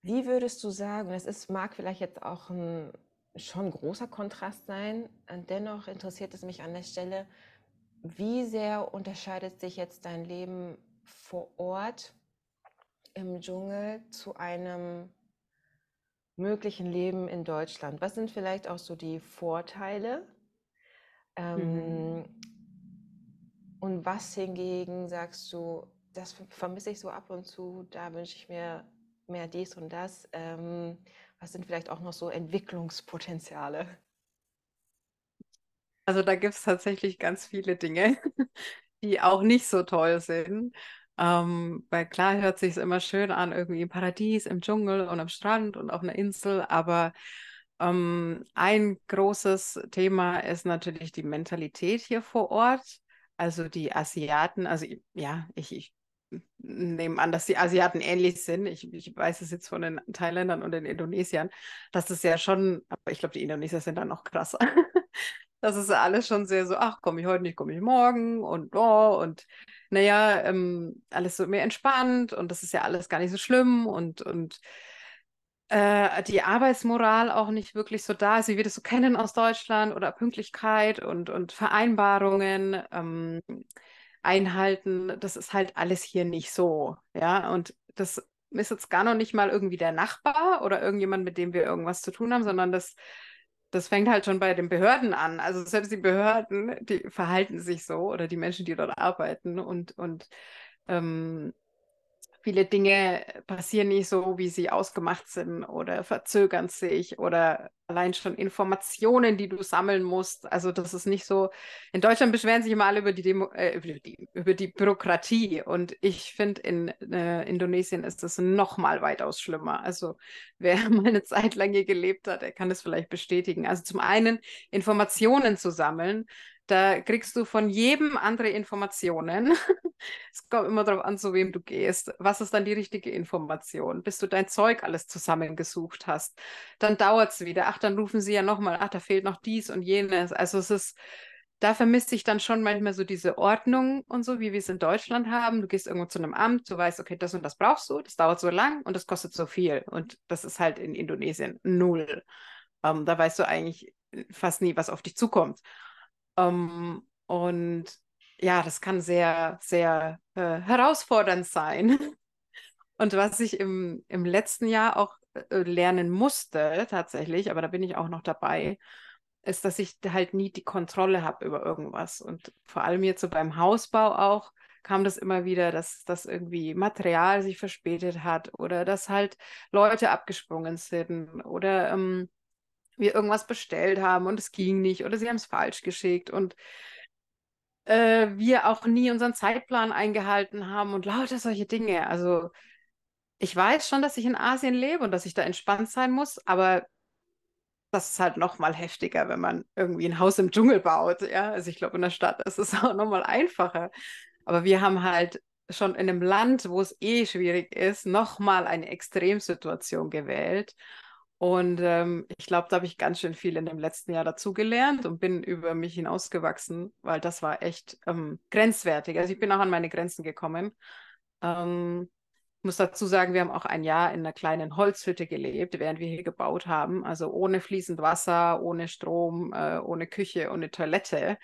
wie würdest du sagen, das ist, mag vielleicht jetzt auch ein schon großer Kontrast sein, dennoch interessiert es mich an der Stelle, wie sehr unterscheidet sich jetzt dein Leben vor Ort im Dschungel zu einem möglichen Leben in Deutschland? Was sind vielleicht auch so die Vorteile? Ähm, mhm. Und was hingegen sagst du, das vermisse ich so ab und zu, da wünsche ich mir mehr dies und das. Ähm, was sind vielleicht auch noch so Entwicklungspotenziale? Also da gibt es tatsächlich ganz viele Dinge, die auch nicht so toll sind. Ähm, weil klar hört sich immer schön an, irgendwie im Paradies, im Dschungel und am Strand und auf einer Insel, aber ähm, ein großes Thema ist natürlich die Mentalität hier vor Ort. Also die Asiaten, also ja, ich, ich nehme an, dass die Asiaten ähnlich sind. Ich, ich weiß es jetzt von den Thailändern und den Indonesiern, dass es ja schon, aber ich glaube, die Indonesier sind dann noch krasser. Das ist alles schon sehr so, ach, komme ich heute nicht, komme ich morgen und oh, und naja, ähm, alles so mehr entspannt und das ist ja alles gar nicht so schlimm und, und äh, die Arbeitsmoral auch nicht wirklich so da ist, wie wir das so kennen aus Deutschland oder Pünktlichkeit und, und Vereinbarungen ähm, einhalten, das ist halt alles hier nicht so, ja, und das ist jetzt gar noch nicht mal irgendwie der Nachbar oder irgendjemand, mit dem wir irgendwas zu tun haben, sondern das das fängt halt schon bei den Behörden an. Also selbst die Behörden, die verhalten sich so oder die Menschen, die dort arbeiten und, und ähm, viele Dinge passieren nicht so, wie sie ausgemacht sind oder verzögern sich oder allein schon Informationen, die du sammeln musst. Also das ist nicht so. In Deutschland beschweren sich immer alle über die, Demo äh, über, die über die, Bürokratie und ich finde, in äh, Indonesien ist das noch mal weitaus schlimmer. Also wer mal eine Zeit lang hier gelebt hat, der kann das vielleicht bestätigen. Also zum einen Informationen zu sammeln, da kriegst du von jedem andere Informationen. es kommt immer darauf an, zu wem du gehst. Was ist dann die richtige Information? Bis du dein Zeug alles zusammengesucht hast. Dann dauert es wieder. Ach, dann rufen sie ja nochmal. Ach, da fehlt noch dies und jenes. Also es ist, da vermisse ich dann schon manchmal so diese Ordnung und so, wie wir es in Deutschland haben. Du gehst irgendwo zu einem Amt, du weißt, okay, das und das brauchst du, das dauert so lang und das kostet so viel. Und das ist halt in Indonesien null. Ähm, da weißt du eigentlich fast nie, was auf dich zukommt. Ähm, und ja, das kann sehr, sehr äh, herausfordernd sein. Und was ich im, im letzten Jahr auch äh, lernen musste, tatsächlich, aber da bin ich auch noch dabei, ist, dass ich halt nie die Kontrolle habe über irgendwas. Und vor allem jetzt so beim Hausbau auch kam das immer wieder, dass das irgendwie Material sich verspätet hat oder dass halt Leute abgesprungen sind oder ähm, wir irgendwas bestellt haben und es ging nicht oder sie haben es falsch geschickt und äh, wir auch nie unseren Zeitplan eingehalten haben und lauter solche Dinge. Also ich weiß schon, dass ich in Asien lebe und dass ich da entspannt sein muss, aber das ist halt noch mal heftiger, wenn man irgendwie ein Haus im Dschungel baut. Ja, also ich glaube, in der Stadt ist es auch noch mal einfacher. Aber wir haben halt schon in einem Land, wo es eh schwierig ist, noch mal eine Extremsituation gewählt. Und ähm, ich glaube, da habe ich ganz schön viel in dem letzten Jahr dazugelernt und bin über mich hinausgewachsen, weil das war echt ähm, grenzwertig. Also ich bin auch an meine Grenzen gekommen. Ähm, ich muss dazu sagen, wir haben auch ein Jahr in einer kleinen Holzhütte gelebt, während wir hier gebaut haben. Also ohne fließend Wasser, ohne Strom, äh, ohne Küche, ohne Toilette.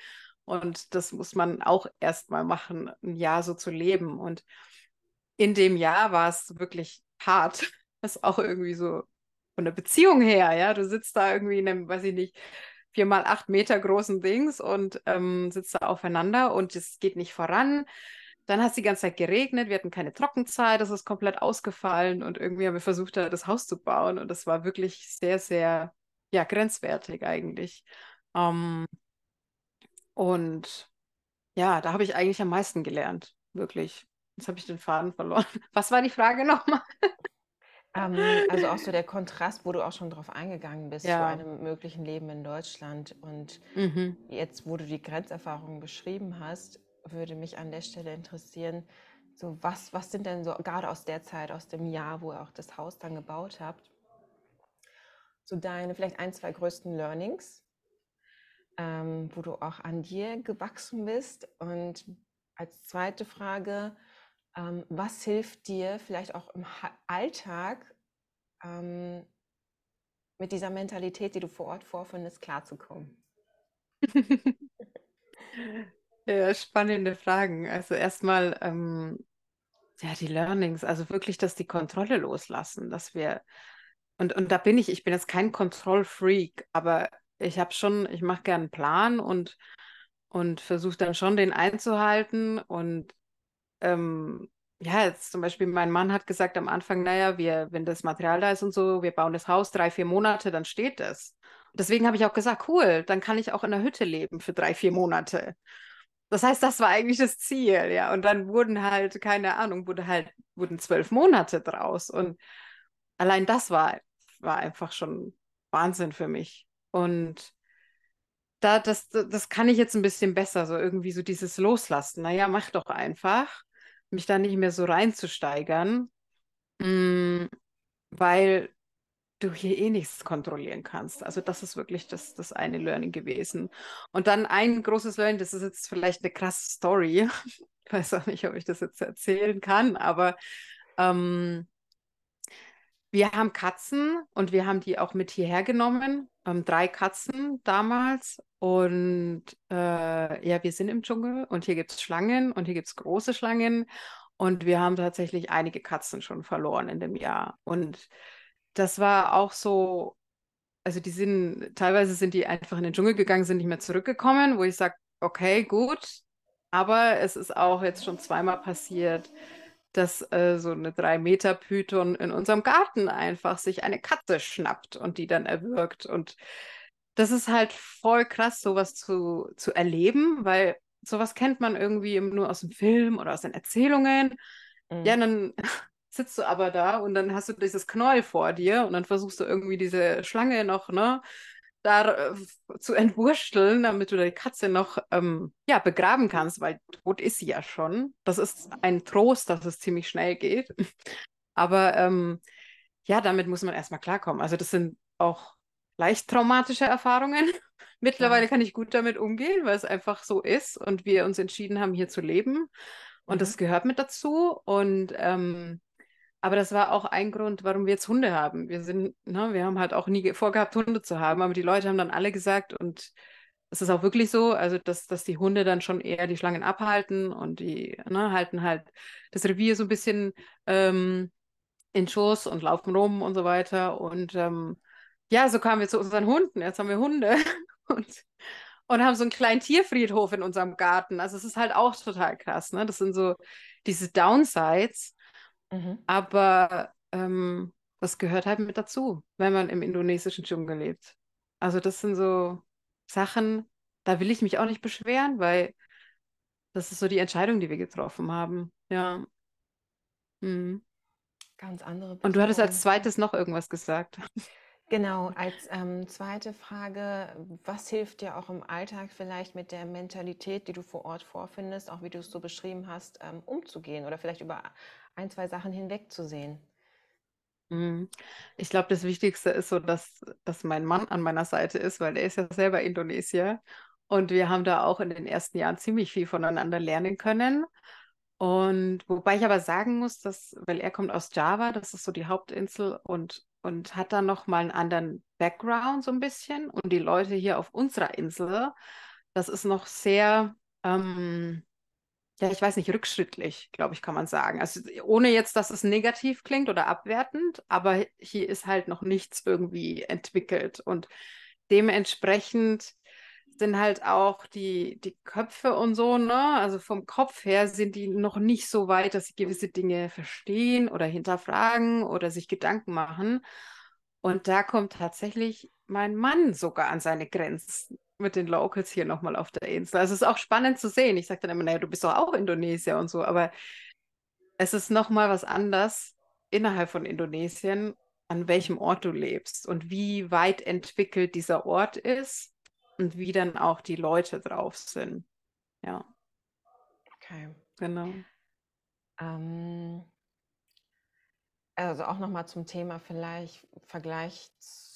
Und das muss man auch erstmal machen, ein Jahr so zu leben. Und in dem Jahr war es wirklich hart. Das auch irgendwie so von der Beziehung her, ja. Du sitzt da irgendwie in einem, weiß ich nicht, vier mal acht Meter großen Dings und ähm, sitzt da aufeinander und es geht nicht voran. Dann hat es die ganze Zeit geregnet, wir hatten keine Trockenzeit, das ist komplett ausgefallen und irgendwie haben wir versucht, da das Haus zu bauen und das war wirklich sehr, sehr, ja, grenzwertig eigentlich. Ähm, und ja, da habe ich eigentlich am meisten gelernt, wirklich. Jetzt habe ich den Faden verloren. Was war die Frage nochmal? Ähm, also auch so der Kontrast, wo du auch schon drauf eingegangen bist, zu einem möglichen Leben in Deutschland. Und Mhm. jetzt, wo du die Grenzerfahrungen beschrieben hast, würde mich an der Stelle interessieren, so was, was sind denn so, gerade aus der Zeit, aus dem Jahr, wo ihr auch das Haus dann gebaut habt, so deine vielleicht ein, zwei größten Learnings, ähm, wo du auch an dir gewachsen bist? Und als zweite Frage, ähm, was hilft dir vielleicht auch im Alltag ähm, mit dieser Mentalität, die du vor Ort vorfindest, klarzukommen? Ja, spannende Fragen. Also erstmal, ähm, ja, die Learnings, also wirklich, dass die Kontrolle loslassen, dass wir, und, und da bin ich, ich bin jetzt kein Kontrollfreak, aber ich habe schon, ich mache gerne einen Plan und, und versuche dann schon den einzuhalten und ähm, ja, jetzt zum Beispiel mein Mann hat gesagt am Anfang, naja, wir, wenn das Material da ist und so, wir bauen das Haus drei, vier Monate, dann steht es. Deswegen habe ich auch gesagt, cool, dann kann ich auch in der Hütte leben für drei, vier Monate. Das heißt, das war eigentlich das Ziel, ja. Und dann wurden halt, keine Ahnung, wurde halt, wurden zwölf Monate draus. Und allein das war, war einfach schon Wahnsinn für mich. Und da, das, das kann ich jetzt ein bisschen besser, so irgendwie so dieses Loslassen. Naja, mach doch einfach, mich da nicht mehr so reinzusteigern, mm, weil du hier eh nichts kontrollieren kannst. Also das ist wirklich das, das eine Learning gewesen. Und dann ein großes Learning, das ist jetzt vielleicht eine krasse Story. Ich weiß auch nicht, ob ich das jetzt erzählen kann, aber ähm, wir haben Katzen und wir haben die auch mit hierher genommen. Ähm, drei Katzen damals. Und äh, ja, wir sind im Dschungel und hier gibt es Schlangen und hier gibt es große Schlangen. Und wir haben tatsächlich einige Katzen schon verloren in dem Jahr. Und das war auch so, also die sind, teilweise sind die einfach in den Dschungel gegangen, sind nicht mehr zurückgekommen, wo ich sage, okay, gut, aber es ist auch jetzt schon zweimal passiert, dass äh, so eine drei Meter Python in unserem Garten einfach sich eine Katze schnappt und die dann erwürgt. Und das ist halt voll krass, sowas zu, zu erleben, weil sowas kennt man irgendwie nur aus dem Film oder aus den Erzählungen. Mhm. Ja, dann sitzt du aber da und dann hast du dieses Knäuel vor dir und dann versuchst du irgendwie diese Schlange noch, ne, da äh, zu entwursteln, damit du die Katze noch ähm, ja, begraben kannst, weil tot ist sie ja schon. Das ist ein Trost, dass es ziemlich schnell geht. Aber ähm, ja, damit muss man erstmal klarkommen. Also das sind auch leicht traumatische Erfahrungen. Mittlerweile ja. kann ich gut damit umgehen, weil es einfach so ist und wir uns entschieden haben, hier zu leben. Und mhm. das gehört mit dazu. Und ähm, aber das war auch ein Grund, warum wir jetzt Hunde haben. Wir sind, ne, wir haben halt auch nie vorgehabt, Hunde zu haben, aber die Leute haben dann alle gesagt, und es ist auch wirklich so, also dass, dass die Hunde dann schon eher die Schlangen abhalten und die ne, halten halt das Revier so ein bisschen ähm, in Schoß und laufen rum und so weiter. Und ähm, ja, so kamen wir zu unseren Hunden. Jetzt haben wir Hunde und, und haben so einen kleinen Tierfriedhof in unserem Garten. Also es ist halt auch total krass. Ne? Das sind so diese Downsides Mhm. Aber ähm, das gehört halt mit dazu, wenn man im indonesischen Dschungel lebt. Also das sind so Sachen, da will ich mich auch nicht beschweren, weil das ist so die Entscheidung, die wir getroffen haben. Ja. Mhm. Ganz andere Und du hattest als zweites noch irgendwas gesagt. Genau, als ähm, zweite Frage, was hilft dir auch im Alltag vielleicht mit der Mentalität, die du vor Ort vorfindest, auch wie du es so beschrieben hast, ähm, umzugehen oder vielleicht über ein, zwei Sachen hinwegzusehen? Mhm. Ich glaube, das Wichtigste ist so, dass, dass mein Mann an meiner Seite ist, weil er ist ja selber Indonesier. Und wir haben da auch in den ersten Jahren ziemlich viel voneinander lernen können. Und wobei ich aber sagen muss, dass, weil er kommt aus Java, das ist so die Hauptinsel und, und hat dann nochmal einen anderen Background so ein bisschen. Und die Leute hier auf unserer Insel, das ist noch sehr, ähm, ja, ich weiß nicht, rückschrittlich, glaube ich, kann man sagen. Also ohne jetzt, dass es negativ klingt oder abwertend, aber hier ist halt noch nichts irgendwie entwickelt. Und dementsprechend sind halt auch die, die Köpfe und so, ne? Also vom Kopf her sind die noch nicht so weit, dass sie gewisse Dinge verstehen oder hinterfragen oder sich Gedanken machen. Und da kommt tatsächlich mein Mann sogar an seine Grenzen mit den Locals hier nochmal auf der Insel. Also es ist auch spannend zu sehen. Ich sage dann immer, naja, du bist doch auch Indonesier und so, aber es ist nochmal was anderes innerhalb von Indonesien, an welchem Ort du lebst und wie weit entwickelt dieser Ort ist und wie dann auch die Leute drauf sind. Ja. Okay. Genau. Ähm, also auch nochmal zum Thema vielleicht Vergleich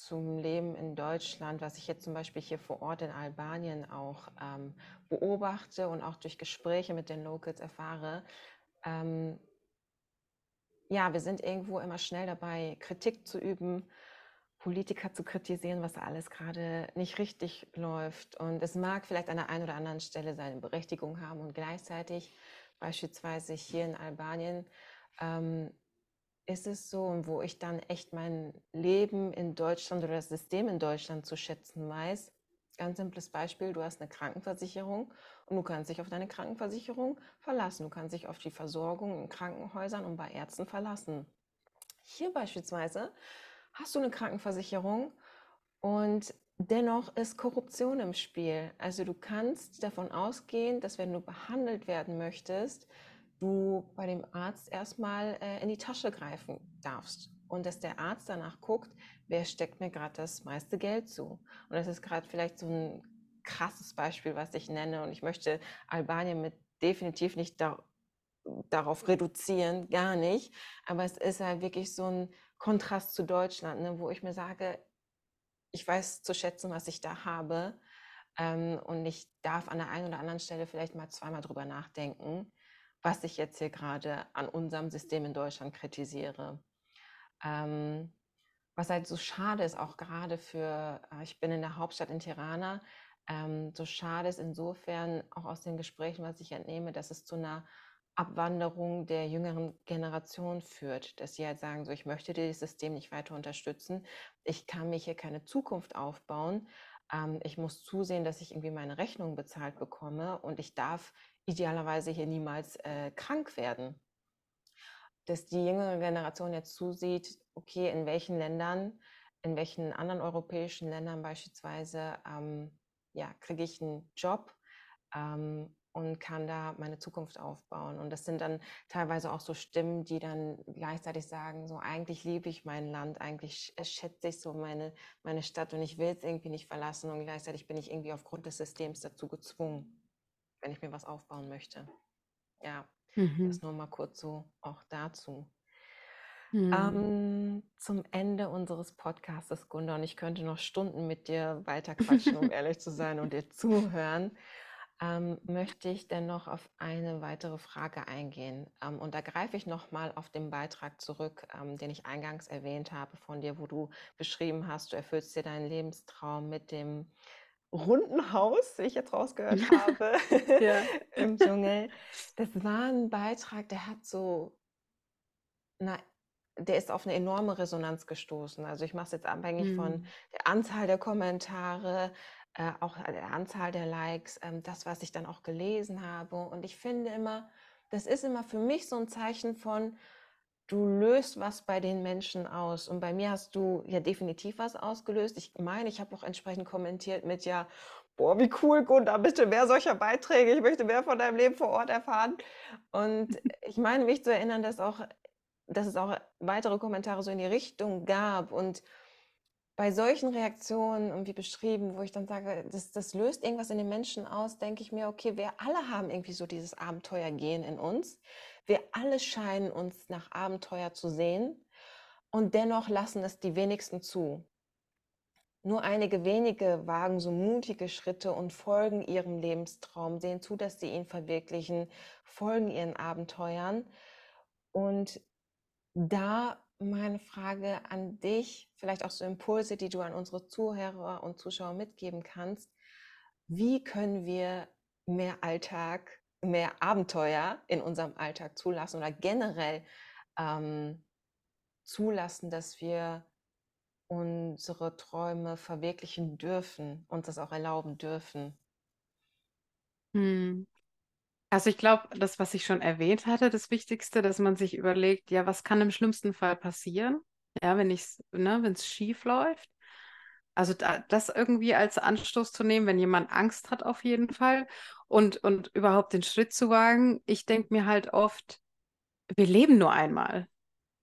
zum Leben in Deutschland, was ich jetzt zum Beispiel hier vor Ort in Albanien auch ähm, beobachte und auch durch Gespräche mit den Locals erfahre. Ähm, ja, wir sind irgendwo immer schnell dabei, Kritik zu üben, Politiker zu kritisieren, was alles gerade nicht richtig läuft. Und es mag vielleicht an der einen oder anderen Stelle seine Berechtigung haben und gleichzeitig beispielsweise hier in Albanien ähm, ist es so, wo ich dann echt mein Leben in Deutschland oder das System in Deutschland zu schätzen weiß. Ganz simples Beispiel, du hast eine Krankenversicherung und du kannst dich auf deine Krankenversicherung verlassen. Du kannst dich auf die Versorgung in Krankenhäusern und bei Ärzten verlassen. Hier beispielsweise hast du eine Krankenversicherung und dennoch ist Korruption im Spiel. Also du kannst davon ausgehen, dass wenn du behandelt werden möchtest, du bei dem Arzt erstmal äh, in die Tasche greifen darfst. Und dass der Arzt danach guckt, wer steckt mir gerade das meiste Geld zu. Und das ist gerade vielleicht so ein krasses Beispiel, was ich nenne. Und ich möchte Albanien mit definitiv nicht da, darauf reduzieren, gar nicht, aber es ist halt wirklich so ein Kontrast zu Deutschland, ne, wo ich mir sage, ich weiß zu schätzen, was ich da habe ähm, und ich darf an der einen oder anderen Stelle vielleicht mal zweimal drüber nachdenken was ich jetzt hier gerade an unserem System in Deutschland kritisiere. Ähm, was halt so schade ist, auch gerade für, äh, ich bin in der Hauptstadt in Tirana, ähm, so schade ist insofern auch aus den Gesprächen, was ich entnehme, dass es zu einer Abwanderung der jüngeren Generation führt, dass sie halt sagen, so ich möchte dieses System nicht weiter unterstützen, ich kann mir hier keine Zukunft aufbauen, ähm, ich muss zusehen, dass ich irgendwie meine Rechnung bezahlt bekomme und ich darf idealerweise hier niemals äh, krank werden. Dass die jüngere Generation jetzt zusieht, okay, in welchen Ländern, in welchen anderen europäischen Ländern beispielsweise, ähm, ja, kriege ich einen Job ähm, und kann da meine Zukunft aufbauen. Und das sind dann teilweise auch so Stimmen, die dann gleichzeitig sagen, so eigentlich liebe ich mein Land, eigentlich schätze ich so meine, meine Stadt und ich will es irgendwie nicht verlassen und gleichzeitig bin ich irgendwie aufgrund des Systems dazu gezwungen wenn ich mir was aufbauen möchte. Ja, mhm. das nur mal kurz so auch dazu. Mhm. Ähm, zum Ende unseres Podcasts, Gunda, und ich könnte noch Stunden mit dir weiter quatschen, um ehrlich zu sein und dir zuhören, ähm, möchte ich dennoch auf eine weitere Frage eingehen. Ähm, und da greife ich nochmal auf den Beitrag zurück, ähm, den ich eingangs erwähnt habe von dir, wo du beschrieben hast, du erfüllst dir deinen Lebenstraum mit dem runden Haus, wie ich jetzt rausgehört habe, im Dschungel. Das war ein Beitrag, der hat so, na, der ist auf eine enorme Resonanz gestoßen. Also ich mache es jetzt abhängig mhm. von der Anzahl der Kommentare, äh, auch der Anzahl der Likes, ähm, das, was ich dann auch gelesen habe. Und ich finde immer, das ist immer für mich so ein Zeichen von, du löst was bei den Menschen aus. Und bei mir hast du ja definitiv was ausgelöst. Ich meine, ich habe auch entsprechend kommentiert mit ja, boah, wie cool, Gunda, bitte mehr solcher Beiträge. Ich möchte mehr von deinem Leben vor Ort erfahren. Und ich meine, mich zu erinnern, dass auch, dass es auch weitere Kommentare so in die Richtung gab. Und bei solchen Reaktionen, irgendwie beschrieben, wo ich dann sage, das, das löst irgendwas in den Menschen aus, denke ich mir, okay, wir alle haben irgendwie so dieses Abenteuergehen in uns. Wir alle scheinen uns nach Abenteuer zu sehen und dennoch lassen es die wenigsten zu. Nur einige wenige wagen so mutige Schritte und folgen ihrem Lebenstraum, sehen zu, dass sie ihn verwirklichen, folgen ihren Abenteuern. Und da meine Frage an dich, vielleicht auch so Impulse, die du an unsere Zuhörer und Zuschauer mitgeben kannst. Wie können wir mehr Alltag, mehr Abenteuer in unserem Alltag zulassen oder generell ähm, zulassen, dass wir unsere Träume verwirklichen dürfen, und das auch erlauben dürfen? Hm. Also ich glaube, das, was ich schon erwähnt hatte, das Wichtigste, dass man sich überlegt, ja, was kann im schlimmsten Fall passieren? Ja, wenn ich, ne, wenn es schief läuft. Also da, das irgendwie als Anstoß zu nehmen, wenn jemand Angst hat auf jeden Fall und, und überhaupt den Schritt zu wagen. Ich denke mir halt oft, wir leben nur einmal.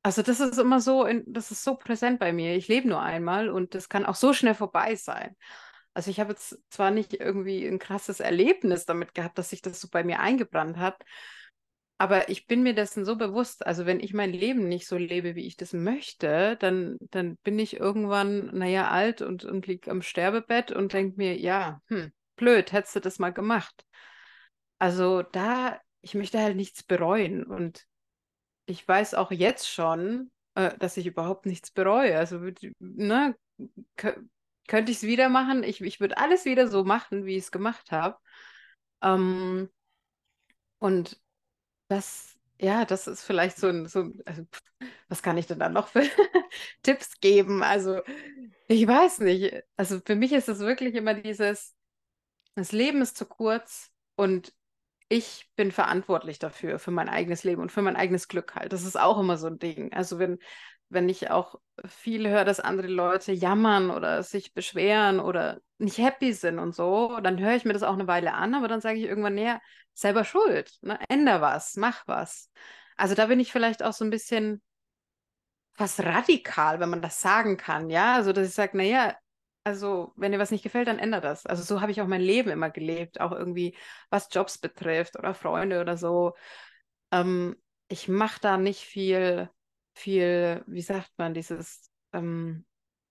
Also das ist immer so, in, das ist so präsent bei mir. Ich lebe nur einmal und das kann auch so schnell vorbei sein. Also ich habe jetzt zwar nicht irgendwie ein krasses Erlebnis damit gehabt, dass sich das so bei mir eingebrannt hat, aber ich bin mir dessen so bewusst, also wenn ich mein Leben nicht so lebe, wie ich das möchte, dann, dann bin ich irgendwann, naja, alt und, und liege am Sterbebett und denke mir, ja, hm, blöd, hättest du das mal gemacht. Also da, ich möchte halt nichts bereuen und ich weiß auch jetzt schon, äh, dass ich überhaupt nichts bereue. Also, ne, könnte ich es wieder machen? Ich, ich würde alles wieder so machen, wie ich es gemacht habe. Ähm, und das, ja, das ist vielleicht so ein, so, also, was kann ich denn dann noch für Tipps geben? Also, ich weiß nicht. Also, für mich ist es wirklich immer dieses, das Leben ist zu kurz und ich bin verantwortlich dafür, für mein eigenes Leben und für mein eigenes Glück halt. Das ist auch immer so ein Ding. Also, wenn, wenn ich auch viel höre, dass andere Leute jammern oder sich beschweren oder nicht happy sind und so, dann höre ich mir das auch eine Weile an, aber dann sage ich irgendwann, näher, selber schuld, ne? änder was, mach was. Also da bin ich vielleicht auch so ein bisschen fast radikal, wenn man das sagen kann, ja, also dass ich sage, naja, also wenn dir was nicht gefällt, dann ändere das. Also so habe ich auch mein Leben immer gelebt, auch irgendwie was Jobs betrifft oder Freunde oder so. Ähm, ich mache da nicht viel viel, wie sagt man, dieses ähm,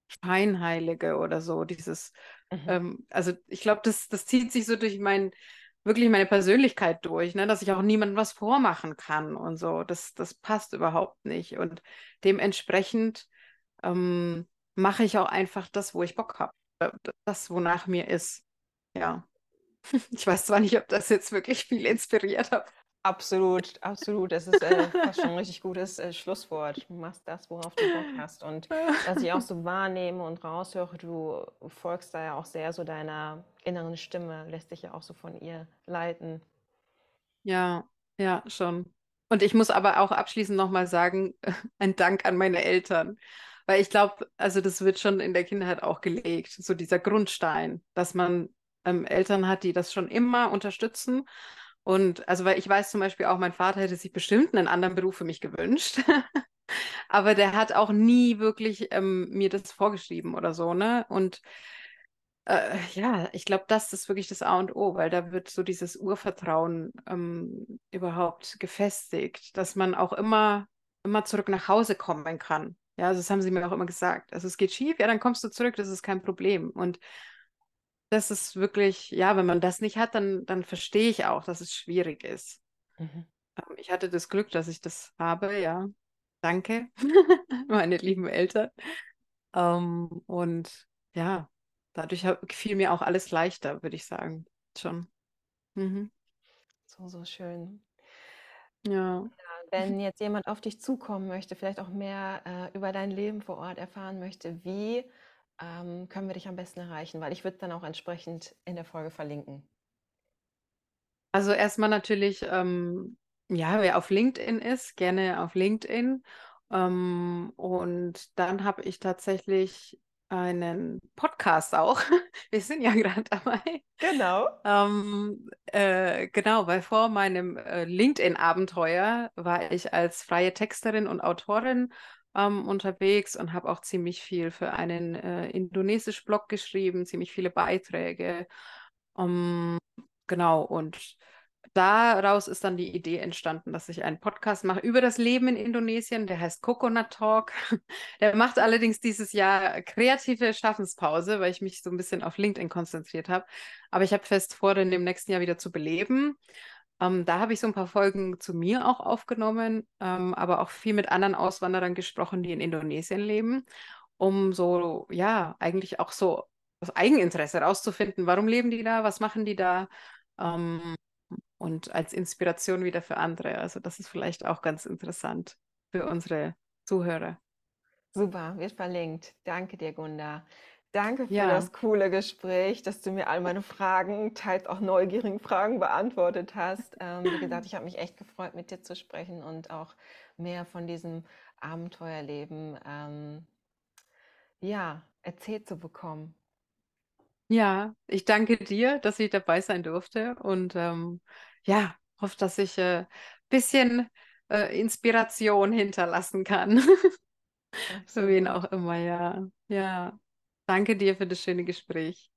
Scheinheilige oder so, dieses, mhm. ähm, also ich glaube, das, das zieht sich so durch mein, wirklich meine Persönlichkeit durch, ne? dass ich auch niemandem was vormachen kann und so. Das, das passt überhaupt nicht. Und dementsprechend ähm, mache ich auch einfach das, wo ich Bock habe. Das, wonach mir ist. Ja. Ich weiß zwar nicht, ob das jetzt wirklich viel inspiriert hat. Absolut, absolut. Es ist äh, fast schon ein richtig gutes äh, Schlusswort. Du machst das, worauf du Bock hast. Und was ich auch so wahrnehme und raushöre, du folgst da ja auch sehr so deiner inneren Stimme, lässt dich ja auch so von ihr leiten. Ja, ja, schon. Und ich muss aber auch abschließend nochmal sagen, ein Dank an meine Eltern. Weil ich glaube, also das wird schon in der Kindheit auch gelegt, so dieser Grundstein, dass man ähm, Eltern hat, die das schon immer unterstützen und also, weil ich weiß zum Beispiel auch, mein Vater hätte sich bestimmt einen anderen Beruf für mich gewünscht. Aber der hat auch nie wirklich ähm, mir das vorgeschrieben oder so, ne? Und äh, ja, ich glaube, das ist wirklich das A und O, weil da wird so dieses Urvertrauen ähm, überhaupt gefestigt, dass man auch immer, immer zurück nach Hause kommen kann. Ja, also das haben sie mir auch immer gesagt. Also es geht schief, ja, dann kommst du zurück, das ist kein Problem. Und das ist wirklich, ja, wenn man das nicht hat, dann, dann verstehe ich auch, dass es schwierig ist. Mhm. Ähm, ich hatte das Glück, dass ich das habe, ja. Danke, meine lieben Eltern. Ähm, und ja, dadurch fiel mir auch alles leichter, würde ich sagen. Schon. Mhm. So, so schön. Ja. ja. Wenn jetzt jemand auf dich zukommen möchte, vielleicht auch mehr äh, über dein Leben vor Ort erfahren möchte, wie ähm, können wir dich am besten erreichen? Weil ich würde dann auch entsprechend in der Folge verlinken. Also erstmal natürlich, ähm, ja, wer auf LinkedIn ist, gerne auf LinkedIn. Ähm, und dann habe ich tatsächlich einen Podcast auch. Wir sind ja gerade dabei. Genau. Ähm, äh, genau, weil vor meinem äh, LinkedIn-Abenteuer war ich als freie Texterin und Autorin ähm, unterwegs und habe auch ziemlich viel für einen äh, Indonesisch-Blog geschrieben, ziemlich viele Beiträge. Um, genau, und daraus ist dann die Idee entstanden, dass ich einen Podcast mache über das Leben in Indonesien. Der heißt Coconut Talk. Der macht allerdings dieses Jahr kreative Schaffenspause, weil ich mich so ein bisschen auf LinkedIn konzentriert habe. Aber ich habe fest vor, den im nächsten Jahr wieder zu beleben. Ähm, da habe ich so ein paar Folgen zu mir auch aufgenommen, ähm, aber auch viel mit anderen Auswanderern gesprochen, die in Indonesien leben, um so, ja, eigentlich auch so aus Eigeninteresse herauszufinden, warum leben die da, was machen die da ähm, und als Inspiration wieder für andere. Also das ist vielleicht auch ganz interessant für unsere Zuhörer. Super, wird verlinkt. Danke dir, Gunda. Danke für ja. das coole Gespräch, dass du mir all meine Fragen, teils auch neugierigen Fragen beantwortet hast. Ähm, wie gesagt, ich habe mich echt gefreut, mit dir zu sprechen und auch mehr von diesem Abenteuerleben ähm, ja, erzählt zu bekommen. Ja, ich danke dir, dass ich dabei sein durfte und ähm, ja, hoffe, dass ich ein äh, bisschen äh, Inspiration hinterlassen kann. Für wen auch immer, ja. Ja. Danke dir für das schöne Gespräch.